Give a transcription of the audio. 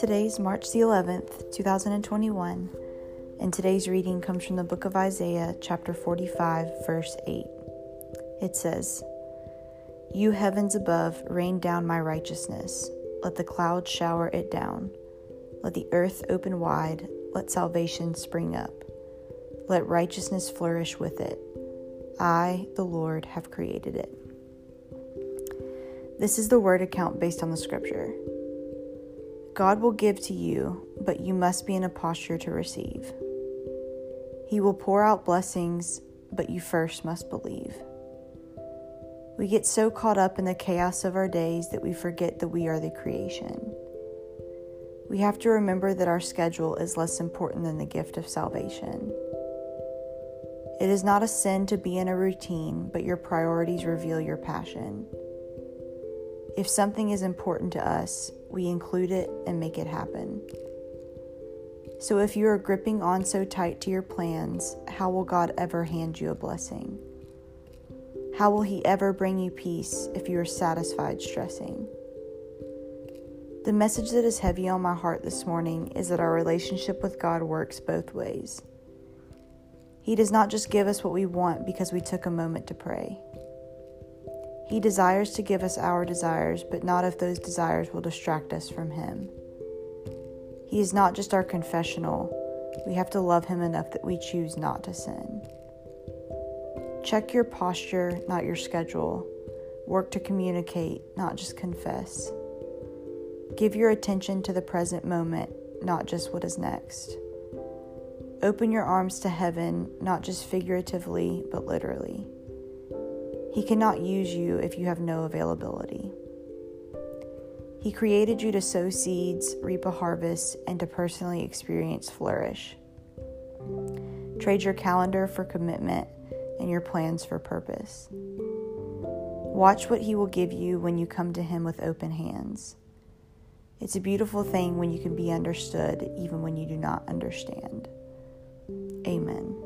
Today's March the 11th, 2021, and today's reading comes from the book of Isaiah, chapter 45, verse 8. It says, You heavens above, rain down my righteousness. Let the clouds shower it down. Let the earth open wide. Let salvation spring up. Let righteousness flourish with it. I, the Lord, have created it. This is the word account based on the scripture. God will give to you, but you must be in a posture to receive. He will pour out blessings, but you first must believe. We get so caught up in the chaos of our days that we forget that we are the creation. We have to remember that our schedule is less important than the gift of salvation. It is not a sin to be in a routine, but your priorities reveal your passion. If something is important to us, we include it and make it happen. So, if you are gripping on so tight to your plans, how will God ever hand you a blessing? How will He ever bring you peace if you are satisfied stressing? The message that is heavy on my heart this morning is that our relationship with God works both ways. He does not just give us what we want because we took a moment to pray. He desires to give us our desires, but not if those desires will distract us from Him. He is not just our confessional, we have to love Him enough that we choose not to sin. Check your posture, not your schedule. Work to communicate, not just confess. Give your attention to the present moment, not just what is next. Open your arms to heaven, not just figuratively, but literally. He cannot use you if you have no availability. He created you to sow seeds, reap a harvest, and to personally experience flourish. Trade your calendar for commitment and your plans for purpose. Watch what He will give you when you come to Him with open hands. It's a beautiful thing when you can be understood even when you do not understand. Amen.